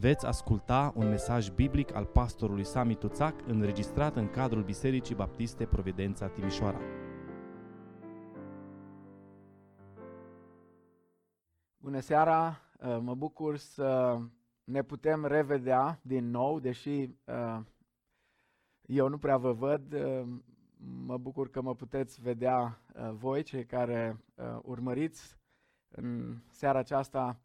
Veți asculta un mesaj biblic al pastorului Sami Tuțac înregistrat în cadrul Bisericii Baptiste Providența Timișoara. Bună seara! Uh, mă bucur să ne putem revedea din nou, deși uh, eu nu prea vă văd. Uh, mă bucur că mă puteți vedea voi, cei care urmăriți în seara aceasta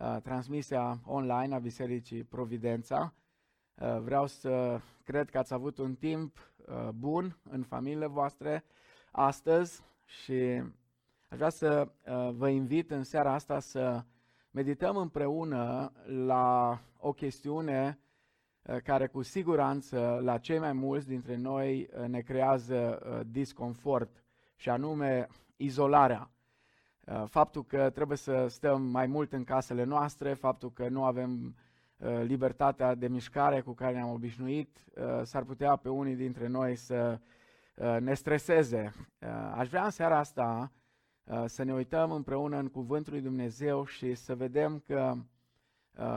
Uh, transmisia online a Bisericii Providența. Uh, vreau să cred că ați avut un timp uh, bun în familiile voastre astăzi și aș vrea să vă invit în seara asta să medităm împreună la o chestiune care cu siguranță la cei mai mulți dintre noi ne creează disconfort și anume izolarea. Uh, faptul că trebuie să stăm mai mult în casele noastre, faptul că nu avem uh, libertatea de mișcare cu care ne-am obișnuit, uh, s-ar putea pe unii dintre noi să ne streseze. Aș vrea în seara asta să ne uităm împreună în Cuvântul lui Dumnezeu și să vedem că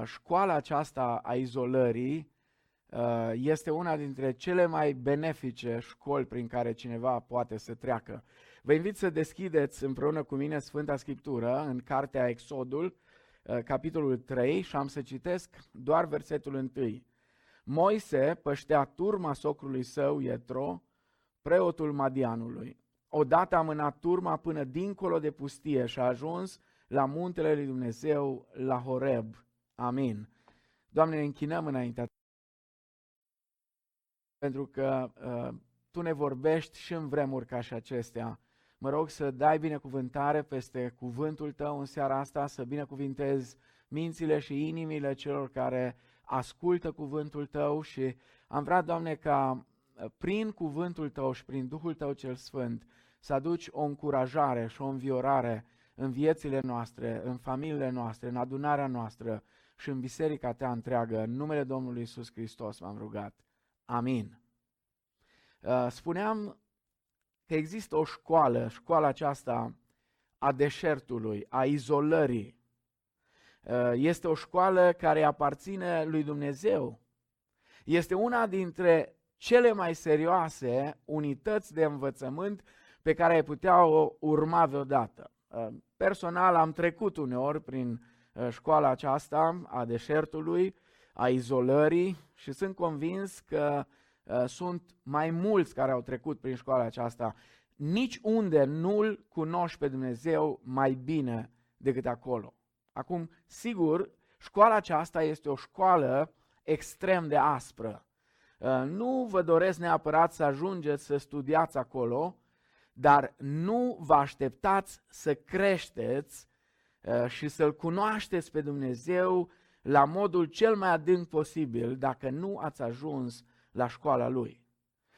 școala aceasta a izolării este una dintre cele mai benefice școli prin care cineva poate să treacă. Vă invit să deschideți împreună cu mine Sfânta Scriptură în cartea Exodul, uh, capitolul 3 și am să citesc doar versetul 1. Moise păștea turma socrului său, Ietro, preotul Madianului. Odată a mânat turma până dincolo de pustie și a ajuns la muntele lui Dumnezeu, la Horeb. Amin. Doamne, ne închinăm înaintea pentru că uh, Tu ne vorbești și în vremuri ca și acestea Mă rog să dai binecuvântare peste cuvântul tău în seara asta, să binecuvintezi mințile și inimile celor care ascultă cuvântul tău și am vrea, Doamne, ca uh, prin cuvântul tău și prin Duhul tău cel Sfânt să aduci o încurajare și o înviorare în viețile noastre, în familiile noastre, în adunarea noastră și în biserica ta întreagă. În numele Domnului Isus Hristos m-am rugat. Amin. Uh, spuneam că există o școală, școala aceasta a deșertului, a izolării. Uh, este o școală care aparține lui Dumnezeu. Este una dintre cele mai serioase unități de învățământ pe care ai putea o urma vreodată. Uh, personal am trecut uneori prin uh, școala aceasta a deșertului, a izolării și sunt convins că Uh, sunt mai mulți care au trecut prin școala aceasta. Nici unde nu-L cunoști pe Dumnezeu mai bine decât acolo. Acum, sigur, școala aceasta este o școală extrem de aspră. Uh, nu vă doresc neapărat să ajungeți să studiați acolo, dar nu vă așteptați să creșteți uh, și să-L cunoașteți pe Dumnezeu la modul cel mai adânc posibil dacă nu ați ajuns la școala lui.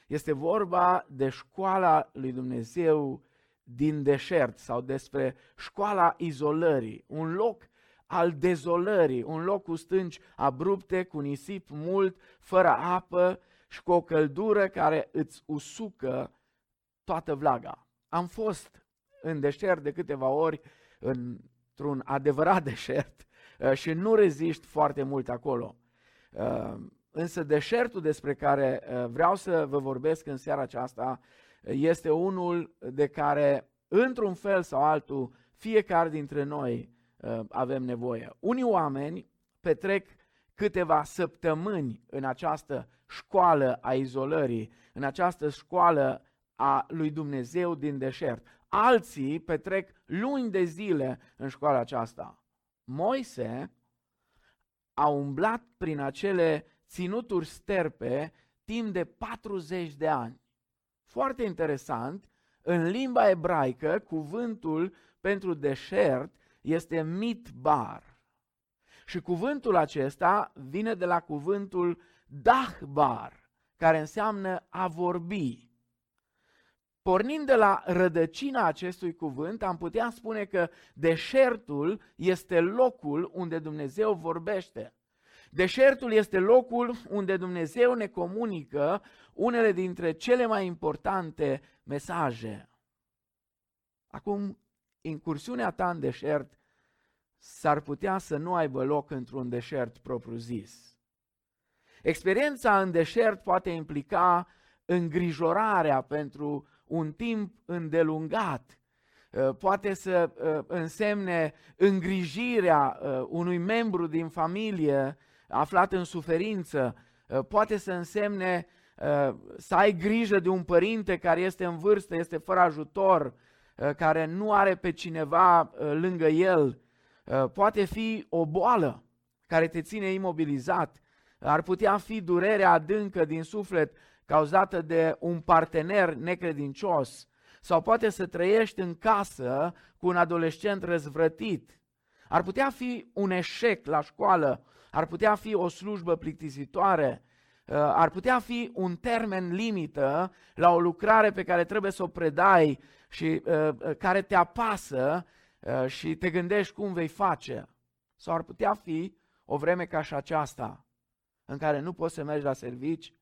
Este vorba de școala lui Dumnezeu din deșert sau despre școala izolării, un loc al dezolării, un loc cu stânci abrupte, cu nisip mult, fără apă și cu o căldură care îți usucă toată vlaga. Am fost în deșert de câteva ori, într-un adevărat deșert uh, și nu reziști foarte mult acolo. Uh, Însă deșertul despre care uh, vreau să vă vorbesc în seara aceasta uh, este unul de care, într-un fel sau altul, fiecare dintre noi uh, avem nevoie. Unii oameni petrec câteva săptămâni în această școală a izolării, în această școală a lui Dumnezeu din deșert. Alții petrec luni de zile în școala aceasta. Moise a umblat prin acele ținuturi sterpe timp de 40 de ani. Foarte interesant, în limba ebraică, cuvântul pentru deșert este mitbar. Și cuvântul acesta vine de la cuvântul dahbar, care înseamnă a vorbi. Pornind de la rădăcina acestui cuvânt, am putea spune că deșertul este locul unde Dumnezeu vorbește. Deșertul este locul unde Dumnezeu ne comunică unele dintre cele mai importante mesaje. Acum, incursiunea ta în deșert s-ar putea să nu aibă loc într-un deșert propriu-zis. Experiența în deșert poate implica îngrijorarea pentru un timp îndelungat, uh, poate să uh, însemne îngrijirea uh, unui membru din familie aflat în suferință, poate să însemne să ai grijă de un părinte care este în vârstă, este fără ajutor, care nu are pe cineva lângă el, poate fi o boală care te ține imobilizat, ar putea fi durerea adâncă din suflet cauzată de un partener necredincios. Sau poate să trăiești în casă cu un adolescent răzvrătit. Ar putea fi un eșec la școală, ar putea fi o slujbă plictisitoare, uh, ar putea fi un termen limită la o lucrare pe care trebuie să o predai și uh, uh, care te apasă și te gândești cum vei face. Sau ar putea fi o vreme ca și aceasta, în care nu poți să mergi la servici,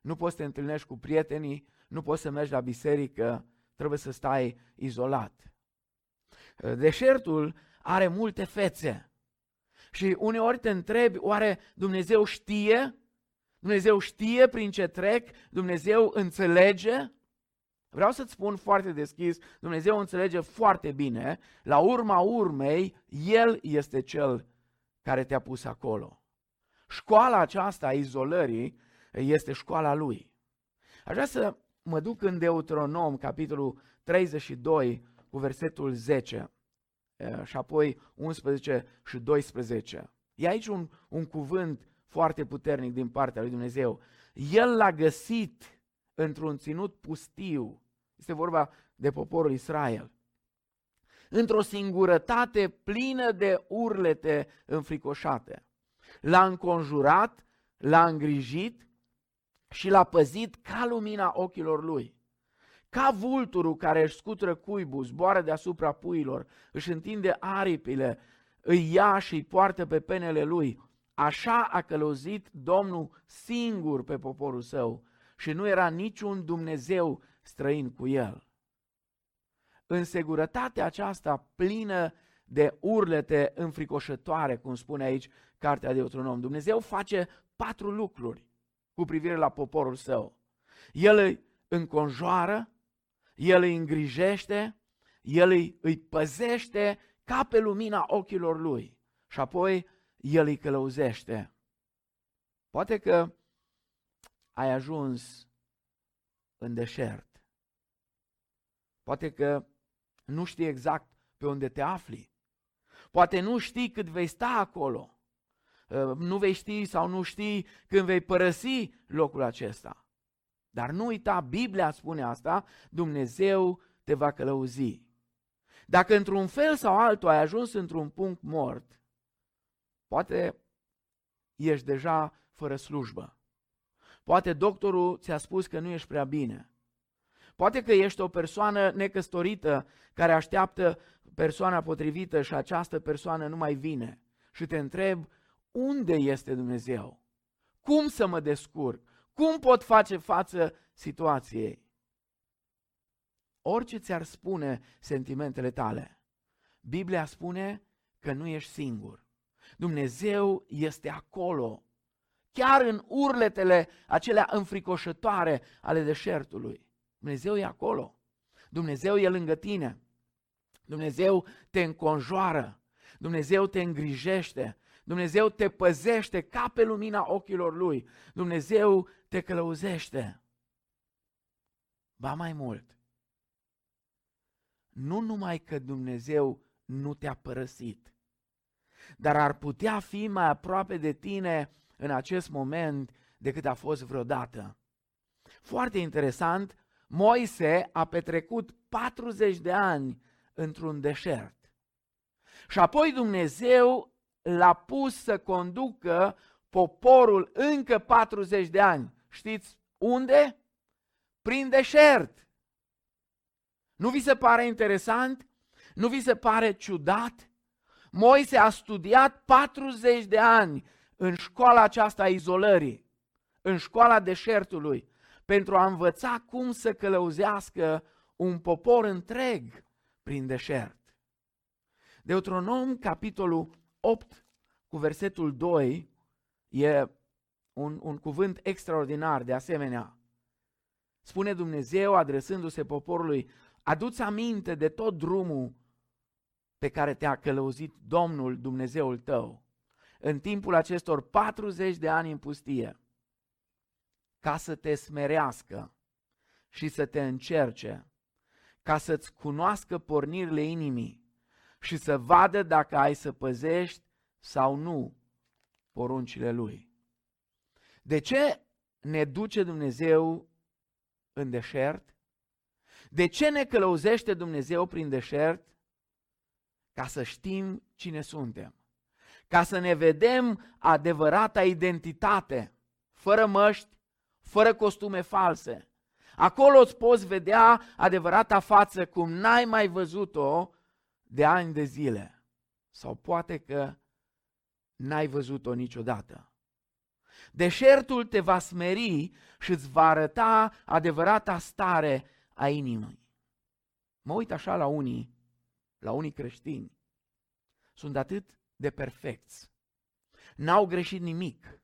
nu poți să te întâlnești cu prietenii, nu poți să mergi la biserică, trebuie să stai izolat. Deșertul are multe fețe. Și uneori te întrebi, oare Dumnezeu știe? Dumnezeu știe prin ce trec? Dumnezeu înțelege? Vreau să-ți spun foarte deschis, Dumnezeu înțelege foarte bine, la urma urmei, El este Cel care te-a pus acolo. Școala aceasta a izolării este școala lui. Aș vrea să mă duc în Deuteronom, capitolul 32, cu versetul 10 și apoi 11 și 12. E aici un, un cuvânt foarte puternic din partea lui Dumnezeu. El l-a găsit într-un ținut pustiu. Este vorba de poporul Israel. Într-o singurătate plină de urlete înfricoșate. L-a înconjurat, l-a îngrijit și l-a păzit ca lumina ochilor lui. Ca vulturul care își scutră cuibul, zboară deasupra puilor, își întinde aripile, îi ia și îi poartă pe penele lui. Așa a călăuzit Domnul singur pe poporul său și nu era niciun Dumnezeu străin cu el. În segurătatea aceasta plină de urlete înfricoșătoare, cum spune aici cartea de Deuteronom, Dumnezeu face patru lucruri cu privire la poporul său. El îi înconjoară, el îi îngrijește, el îi, îi păzește ca pe lumina ochilor lui și apoi el îi călăuzește. Poate că ai ajuns în deșert. Poate că nu știi exact pe unde te afli. Poate nu știi cât vei sta acolo. Uh, nu vei ști sau nu știi când vei părăsi locul acesta. Dar nu uita, Biblia spune asta, Dumnezeu te va călăuzi. Dacă într-un fel sau altul ai ajuns într-un punct mort, poate ești deja fără slujbă. Poate doctorul ți-a spus că nu ești prea bine. Poate că ești o persoană necăstorită care așteaptă persoana potrivită și această persoană nu mai vine. Și te întreb, unde este Dumnezeu? Cum să mă descurc? Cum pot face față situației? Orice ți-ar spune sentimentele tale, Biblia spune că nu ești singur. Dumnezeu este acolo, chiar în urletele acelea înfricoșătoare ale deșertului. Dumnezeu e acolo. Dumnezeu e lângă tine. Dumnezeu te înconjoară. Dumnezeu te îngrijește. Dumnezeu te păzește ca pe lumina ochilor Lui. Dumnezeu te călăuzește. Ba mai mult, nu numai că Dumnezeu nu te-a părăsit, dar ar putea fi mai aproape de tine în acest moment decât a fost vreodată. Foarte interesant, Moise a petrecut 40 de ani într-un deșert. Și apoi Dumnezeu l-a pus să conducă poporul încă 40 de ani. Știți unde? Prin deșert. Nu vi se pare interesant? Nu vi se pare ciudat? Moise a studiat 40 de ani în școala aceasta a izolării, în școala deșertului, pentru a învăța cum să călăuzească un popor întreg prin deșert. Deuteronom, capitolul 8, cu versetul 2, e un, un cuvânt extraordinar de asemenea. Spune Dumnezeu, adresându-se poporului, aduți aminte de tot drumul pe care te-a călăuzit Domnul Dumnezeul tău în timpul acestor 40 de ani în pustie, ca să te smerească și să te încerce, ca să-ți cunoască pornirile inimii și să vadă dacă ai să păzești sau nu poruncile Lui. De ce ne duce Dumnezeu în deșert? De ce ne călăuzește Dumnezeu prin deșert? Ca să știm cine suntem. Ca să ne vedem adevărata identitate, fără măști, fără costume false. Acolo îți poți vedea adevărata față cum n-ai mai văzut-o de ani de zile. Sau poate că n-ai văzut-o niciodată. Deșertul te va smeri și îți va arăta adevărata stare a inimii. Mă uit așa la unii, la unii creștini. Sunt atât de perfecți. N-au greșit nimic.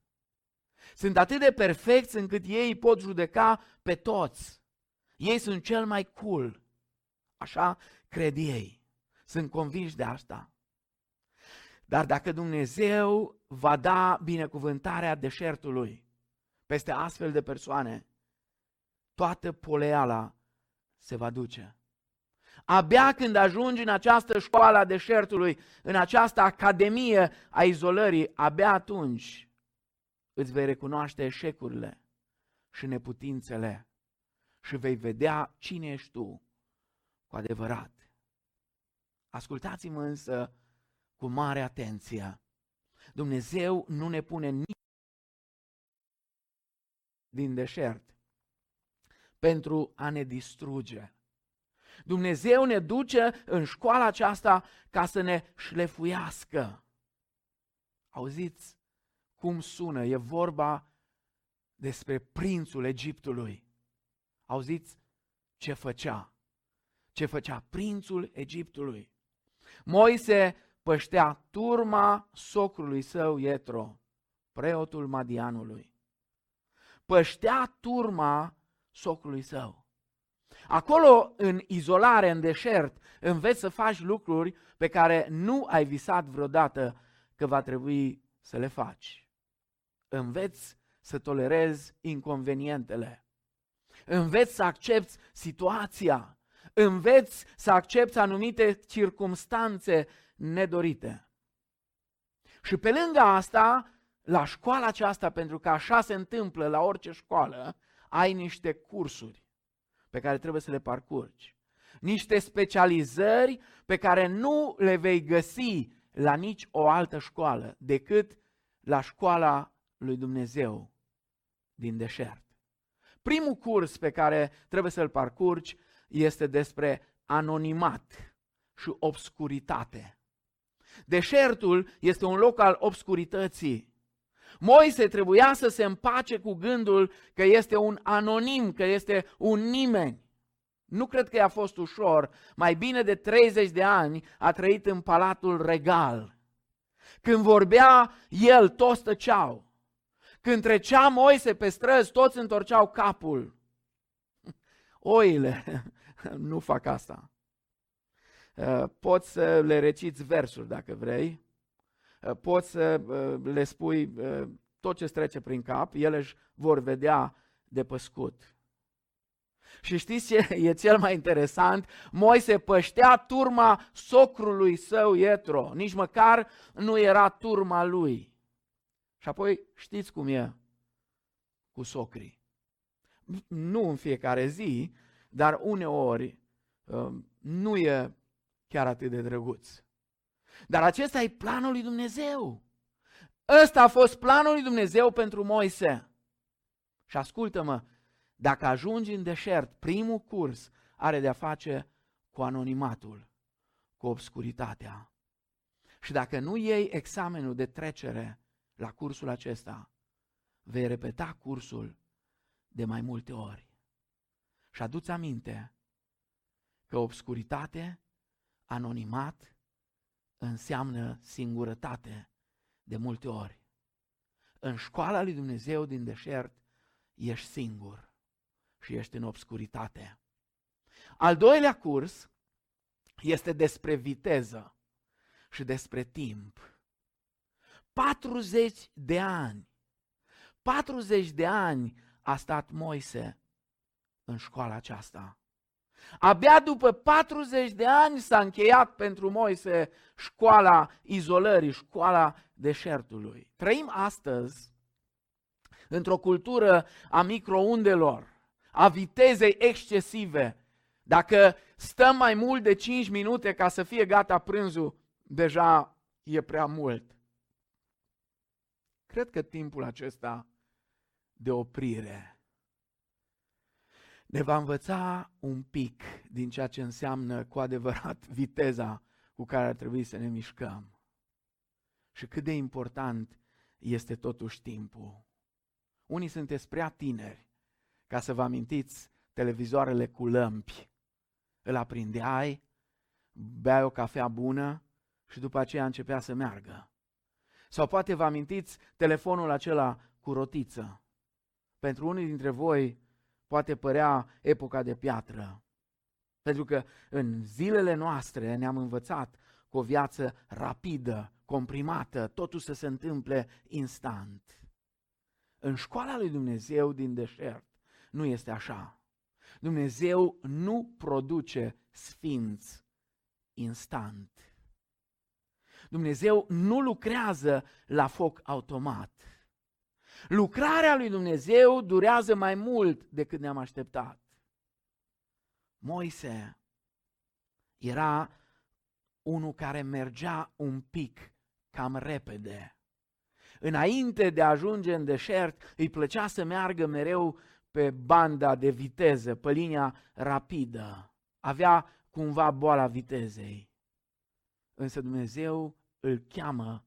Sunt atât de perfecți încât ei pot judeca pe toți. Ei sunt cel mai cool. Așa cred ei. Sunt convinși de asta. Dar dacă Dumnezeu va da binecuvântarea deșertului peste astfel de persoane, toată poleala se va duce. Abia când ajungi în această școală a deșertului, în această academie a izolării, abia atunci îți vei recunoaște eșecurile și neputințele și vei vedea cine ești tu cu adevărat. Ascultați-mă însă cu mare atenție. Dumnezeu nu ne pune nici din deșert pentru a ne distruge. Dumnezeu ne duce în școala aceasta ca să ne șlefuiască. Auziți cum sună? E vorba despre prințul Egiptului. Auziți ce făcea? Ce făcea prințul Egiptului? Moise păștea turma socrului său Ietro, preotul Madianului. Păștea turma socrului său. Acolo, în izolare, în deșert, înveți să faci lucruri pe care nu ai visat vreodată că va trebui să le faci. Înveți să tolerezi inconvenientele. Înveți să accepti situația. Înveți să accepti anumite circumstanțe nedorite. Și pe lângă asta, la școala aceasta, pentru că așa se întâmplă la orice școală, ai niște cursuri pe care trebuie să le parcurgi. Niște specializări pe care nu le vei găsi la nici o altă școală decât la școala lui Dumnezeu din deșert. Primul curs pe care trebuie să-l parcurgi este despre anonimat și obscuritate. Deșertul este un loc al obscurității. Moise trebuia să se împace cu gândul că este un anonim, că este un nimeni. Nu cred că i-a fost ușor. Mai bine de 30 de ani a trăit în palatul regal. Când vorbea el, toți tăceau. Când trecea Moise pe străzi, toți întorceau capul. Oile nu fac asta. Uh, poți să le reciți versuri dacă vrei, uh, poți să uh, le spui tot ce trece prin cap, ele își vor vedea de păscut. Și știți ce e cel mai interesant? Moise păștea turma socrului său Ietro, nici măcar nu era turma lui. Și apoi știți cum e cu socrii. Nu în fiecare zi, dar uneori nu e chiar atât de drăguț. Dar acesta e planul lui Dumnezeu. Ăsta a fost planul lui Dumnezeu pentru Moise. Și ascultă-mă, dacă ajungi în deșert, primul curs are de-a face cu anonimatul, cu obscuritatea. Și dacă nu iei examenul de trecere la cursul acesta, vei repeta cursul de mai multe ori. Și aduți aminte că obscuritate anonimat înseamnă singurătate de multe ori. În școala lui Dumnezeu din deșert ești singur și ești în obscuritate. Al doilea curs este despre viteză și despre timp. 40 de ani, 40 de ani a stat Moise în școala aceasta. Abia după 40 de ani s-a încheiat pentru Moise școala izolării, școala deșertului. Trăim astăzi într-o cultură a microundelor, a vitezei excesive. Dacă stăm mai mult de 5 minute ca să fie gata prânzul, deja e prea mult. Cred că timpul acesta de oprire ne va învăța un pic din ceea ce înseamnă cu adevărat viteza cu care ar trebui să ne mișcăm. Și cât de important este totuși timpul. Unii sunteți prea tineri ca să vă amintiți televizoarele cu lămpi. Îl aprindeai, beai o cafea bună și după aceea începea să meargă. Sau poate vă amintiți telefonul acela cu rotiță. Pentru unii dintre voi poate părea epoca de piatră. Pentru că în zilele noastre ne-am învățat cu o viață rapidă, comprimată, totul să se întâmple instant. În școala lui Dumnezeu din deșert nu este așa. Dumnezeu nu produce sfinți instant. Dumnezeu nu lucrează la foc automat. Lucrarea lui Dumnezeu durează mai mult decât ne-am așteptat. Moise era unul care mergea un pic cam repede. Înainte de a ajunge în deșert, îi plăcea să meargă mereu pe banda de viteză, pe linia rapidă. Avea cumva boala vitezei. Însă Dumnezeu îl cheamă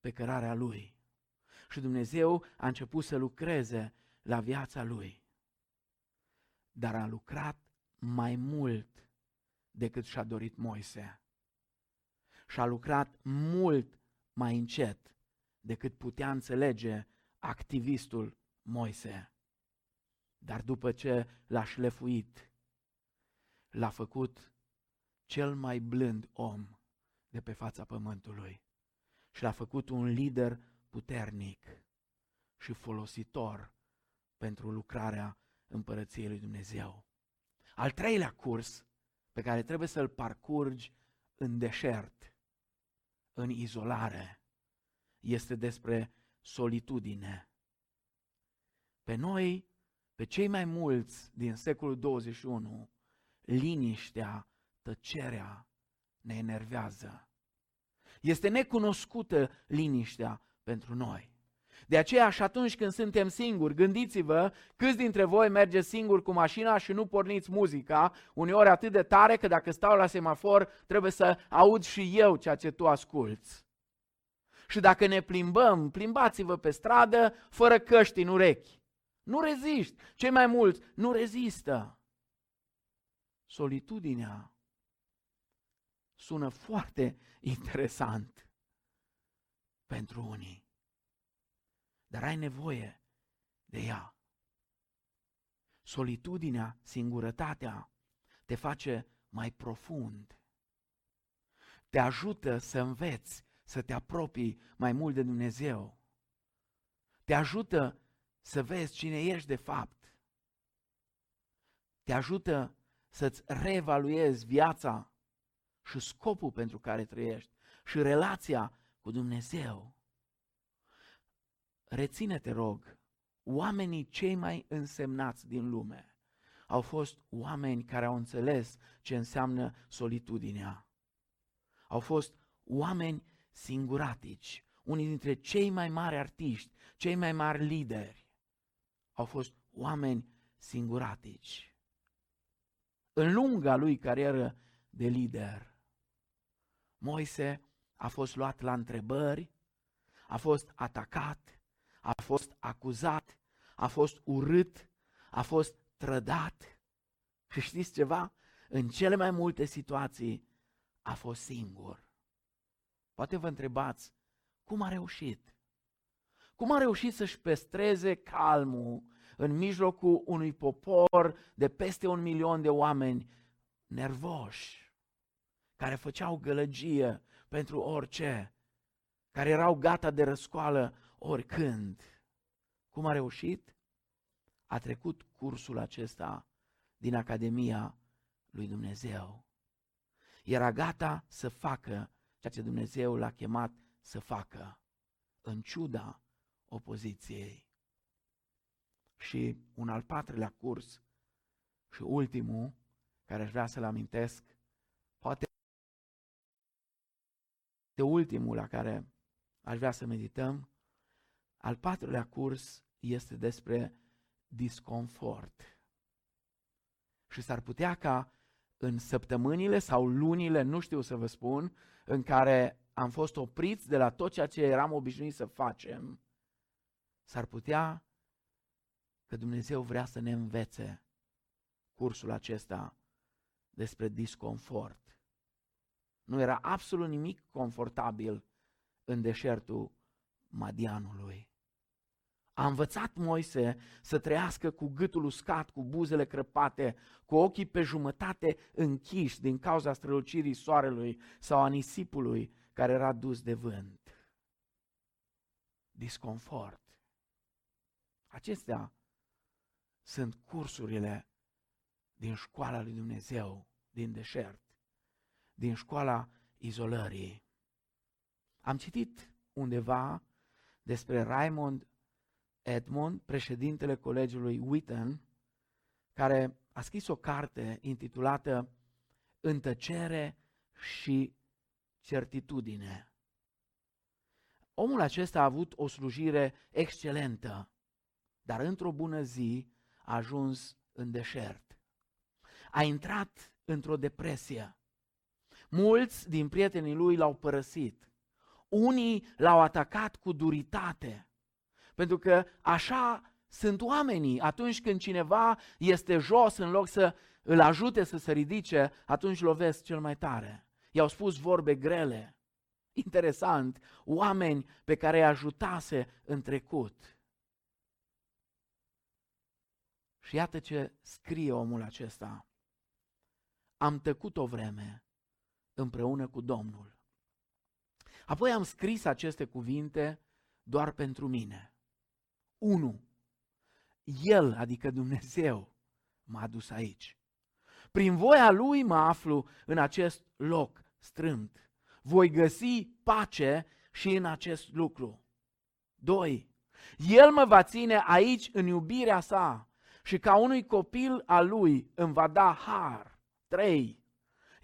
pe cărarea lui. Și Dumnezeu a început să lucreze la viața lui. Dar a lucrat mai mult decât și-a dorit Moise. Și a lucrat mult mai încet decât putea înțelege activistul Moise. Dar după ce l-a șlefuit, l-a făcut cel mai blând om de pe fața pământului și l-a făcut un lider puternic și folositor pentru lucrarea împărăției lui Dumnezeu. Al treilea curs pe care trebuie să-l parcurgi în deșert, în izolare, este despre solitudine. Pe noi, pe cei mai mulți din secolul 21, liniștea, tăcerea ne enervează. Este necunoscută liniștea pentru noi. De aceea și atunci când suntem singuri, gândiți-vă câți dintre voi mergeți singuri cu mașina și nu porniți muzica, uneori atât de tare că dacă stau la semafor trebuie să aud și eu ceea ce tu asculți. Și dacă ne plimbăm, plimbați-vă pe stradă fără căști în urechi. Nu reziști. Cei mai mulți nu rezistă. Solitudinea sună foarte interesant pentru unii. Dar ai nevoie de ea. Solitudinea, singurătatea te face mai profund. Te ajută să înveți, să te apropii mai mult de Dumnezeu. Te ajută să vezi cine ești de fapt. Te ajută să-ți reevaluezi viața și scopul pentru care trăiești și relația cu Dumnezeu. Reține-te, rog, oamenii cei mai însemnați din lume au fost oameni care au înțeles ce înseamnă solitudinea. Au fost oameni singuratici, unii dintre cei mai mari artiști, cei mai mari lideri. Au fost oameni singuratici. În lunga lui carieră de lider, Moise a fost luat la întrebări, a fost atacat, a fost acuzat, a fost urât, a fost trădat. Și știți ceva? În cele mai multe situații a fost singur. Poate vă întrebați, cum a reușit? Cum a reușit să-și pestreze calmul în mijlocul unui popor de peste un milion de oameni nervoși, care făceau gălăgie pentru orice, care erau gata de răscoală oricând. Cum a reușit? A trecut cursul acesta din Academia lui Dumnezeu. Era gata să facă ceea ce Dumnezeu l-a chemat să facă, în ciuda opoziției. Și un al patrulea curs și ultimul, care aș vrea să-l amintesc, poate de ultimul la care aș vrea să medităm, al patrulea curs este despre disconfort. Și s-ar putea ca în săptămânile sau lunile, nu știu să vă spun, în care am fost opriți de la tot ceea ce eram obișnuit să facem, s-ar putea că Dumnezeu vrea să ne învețe cursul acesta despre disconfort. Nu era absolut nimic confortabil în deșertul Madianului. A învățat Moise să trăiască cu gâtul uscat, cu buzele crăpate, cu ochii pe jumătate închiși din cauza strălucirii soarelui sau a nisipului care era dus de vânt. Disconfort. Acestea sunt cursurile din școala lui Dumnezeu, din deșert, din școala izolării. Am citit undeva despre Raymond Edmund, președintele colegiului Witten, care a scris o carte intitulată Întăcere și certitudine. Omul acesta a avut o slujire excelentă, dar într-o bună zi a ajuns în deșert. A intrat într-o depresie. Mulți din prietenii lui l-au părăsit. Unii l-au atacat cu duritate. Pentru că așa sunt oamenii. Atunci când cineva este jos, în loc să îl ajute să se ridice, atunci lovesc cel mai tare. I-au spus vorbe grele. Interesant, oameni pe care îi ajutase în trecut. Și iată ce scrie omul acesta. Am tăcut o vreme împreună cu Domnul. Apoi am scris aceste cuvinte doar pentru mine. 1. El, adică Dumnezeu, m-a adus aici. Prin voia Lui mă aflu în acest loc strâmt. Voi găsi pace și în acest lucru. 2. El mă va ține aici în iubirea sa și ca unui copil al lui îmi va da har. 3.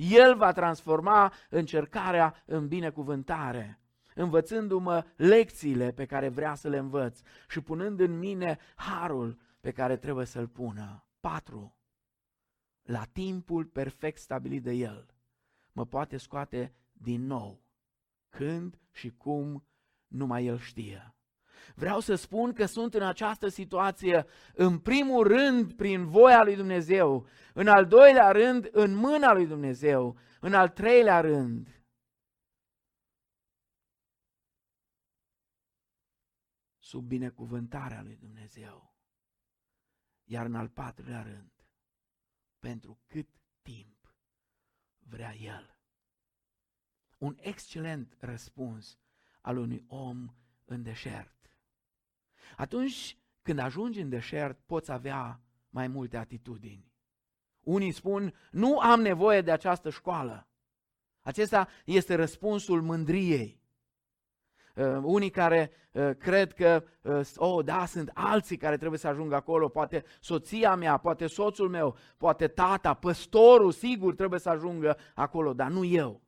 El va transforma încercarea în binecuvântare învățându-mă lecțiile pe care vrea să le învăț și punând în mine harul pe care trebuie să-l pună. 4. La timpul perfect stabilit de El, mă poate scoate din nou. Când și cum, numai El știe. Vreau să spun că sunt în această situație, în primul rând, prin voia lui Dumnezeu, în al doilea rând, în mâna lui Dumnezeu, în al treilea rând, sub binecuvântarea lui Dumnezeu. Iar în al patrulea rând, pentru cât timp vrea El. Un excelent răspuns al unui om în deșert. Atunci când ajungi în deșert, poți avea mai multe atitudini. Unii spun, nu am nevoie de această școală. Acesta este răspunsul mândriei. Uh, unii care uh, cred că, uh, oh, da, sunt alții care trebuie să ajungă acolo, poate soția mea, poate soțul meu, poate tata, păstorul, sigur, trebuie să ajungă acolo, dar nu eu.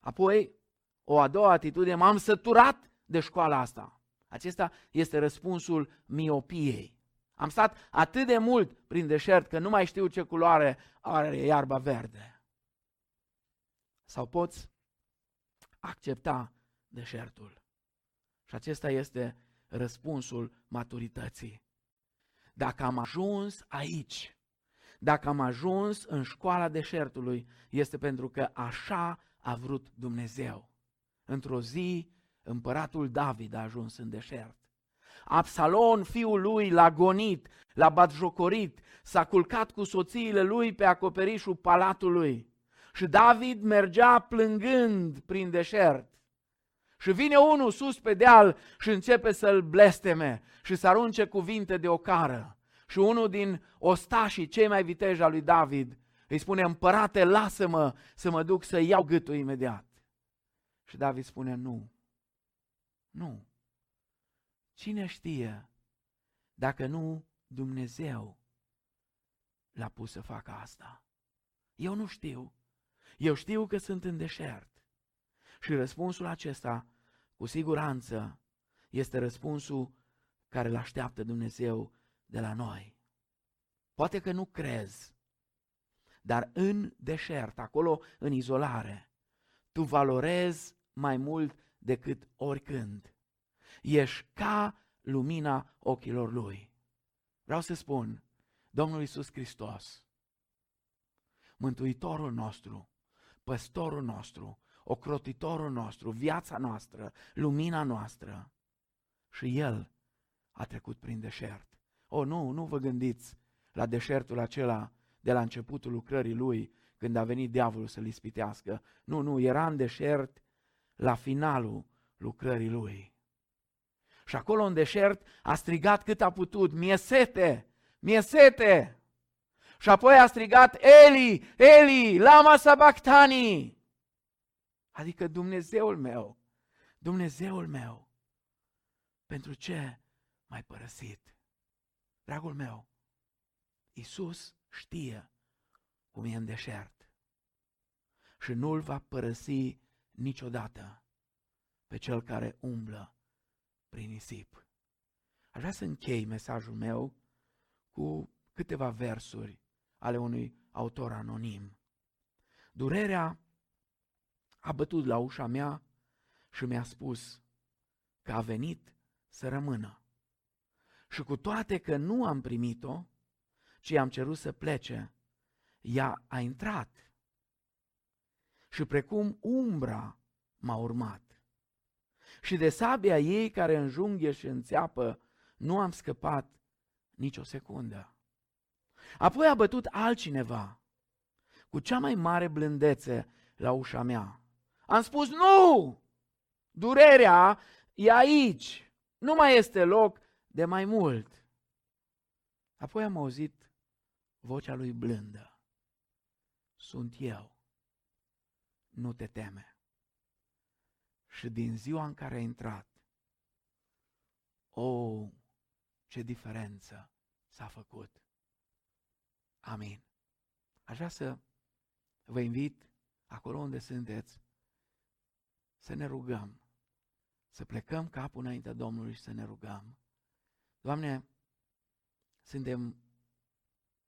Apoi, o a doua atitudine, m-am săturat de școala asta. Acesta este răspunsul miopiei. Am stat atât de mult prin deșert că nu mai știu ce culoare are iarba verde. Sau poți accepta deșertul. Și acesta este răspunsul maturității. Dacă am ajuns aici, dacă am ajuns în școala deșertului, este pentru că așa a vrut Dumnezeu. Într-o zi, împăratul David a ajuns în deșert. Absalon, fiul lui, l-a gonit, l-a batjocorit, s-a culcat cu soțiile lui pe acoperișul palatului. Și David mergea plângând prin deșert. Și vine unul sus pe deal și începe să-l blesteme și să arunce cuvinte de ocară. Și unul din ostașii cei mai viteji al lui David îi spune, împărate, lasă-mă să mă duc să iau gâtul imediat. Și David spune, nu, nu. Cine știe dacă nu Dumnezeu l-a pus să facă asta? Eu nu știu. Eu știu că sunt în deșert. Și răspunsul acesta, cu siguranță, este răspunsul care îl așteaptă Dumnezeu de la noi. Poate că nu crezi, dar în deșert, acolo în izolare, tu valorezi mai mult decât oricând. Ești ca lumina ochilor Lui. Vreau să spun, Domnul Isus Hristos, Mântuitorul nostru, păstorul nostru, ocrotitorul nostru, viața noastră, lumina noastră. Și El a trecut prin deșert. O, nu, nu vă gândiți la deșertul acela de la începutul lucrării Lui, când a venit diavolul să-L ispitească. Nu, nu, era în deșert la finalul lucrării Lui. Și acolo în deșert a strigat cât a putut, mie sete, mie sete. Și apoi a strigat, Eli, Eli, lama sabactani. Adică Dumnezeul meu, Dumnezeul meu, pentru ce m-ai părăsit? Dragul meu, Iisus știe cum e în deșert și nu-l va părăsi niciodată pe cel care umblă prin nisip. Aș vrea să închei mesajul meu cu câteva versuri ale unui autor anonim. Durerea a bătut la ușa mea și mi-a spus că a venit să rămână. Și cu toate că nu am primit-o, ci am cerut să plece, ea a intrat. Și precum umbra m-a urmat. Și de sabia ei care înjunghe și înțeapă, nu am scăpat nicio secundă. Apoi a bătut altcineva cu cea mai mare blândețe la ușa mea. Am spus, nu! Durerea e aici. Nu mai este loc de mai mult. Apoi am auzit vocea lui blândă. Sunt eu. Nu te teme. Și din ziua în care a intrat, o, oh, ce diferență s-a făcut. Amin. Aș vrea să vă invit acolo unde sunteți să ne rugăm, să plecăm capul înaintea Domnului și să ne rugăm. Doamne, suntem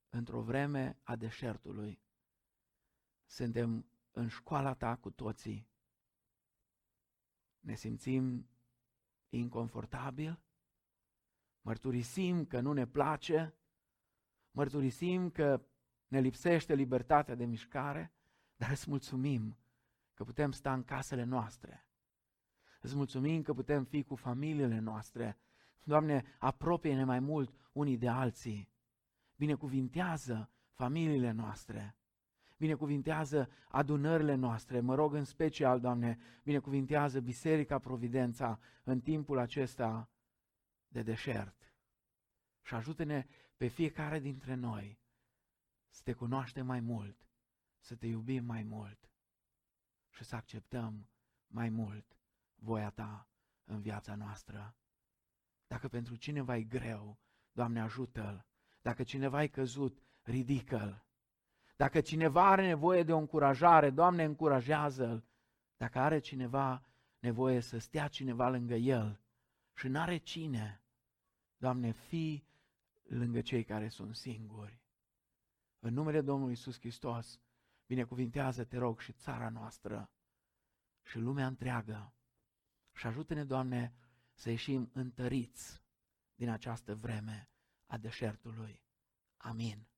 într-o vreme a deșertului, suntem în școala Ta cu toții, ne simțim inconfortabil, mărturisim că nu ne place, mărturisim că ne lipsește libertatea de mișcare, dar îți mulțumim că putem sta în casele noastre. Îți mulțumim că putem fi cu familiile noastre. Doamne, apropie-ne mai mult unii de alții. Binecuvintează familiile noastre. Binecuvintează adunările noastre. Mă rog în special, Doamne, binecuvintează Biserica Providența în timpul acesta de deșert. Și ajută-ne pe fiecare dintre noi să te cunoaștem mai mult, să te iubim mai mult și să acceptăm mai mult voia Ta în viața noastră. Dacă pentru cineva e greu, Doamne ajută-l. Dacă cineva e căzut, ridică-l. Dacă cineva are nevoie de o încurajare, Doamne, încurajează-l. Dacă are cineva nevoie să stea cineva lângă el și n-are cine, Doamne, fii lângă cei care sunt singuri. În numele Domnului Isus Hristos, Binecuvintează, te rog, și țara noastră și lumea întreagă. Și ajută-ne, Doamne, să ieșim întăriți din această vreme a deșertului. Amin.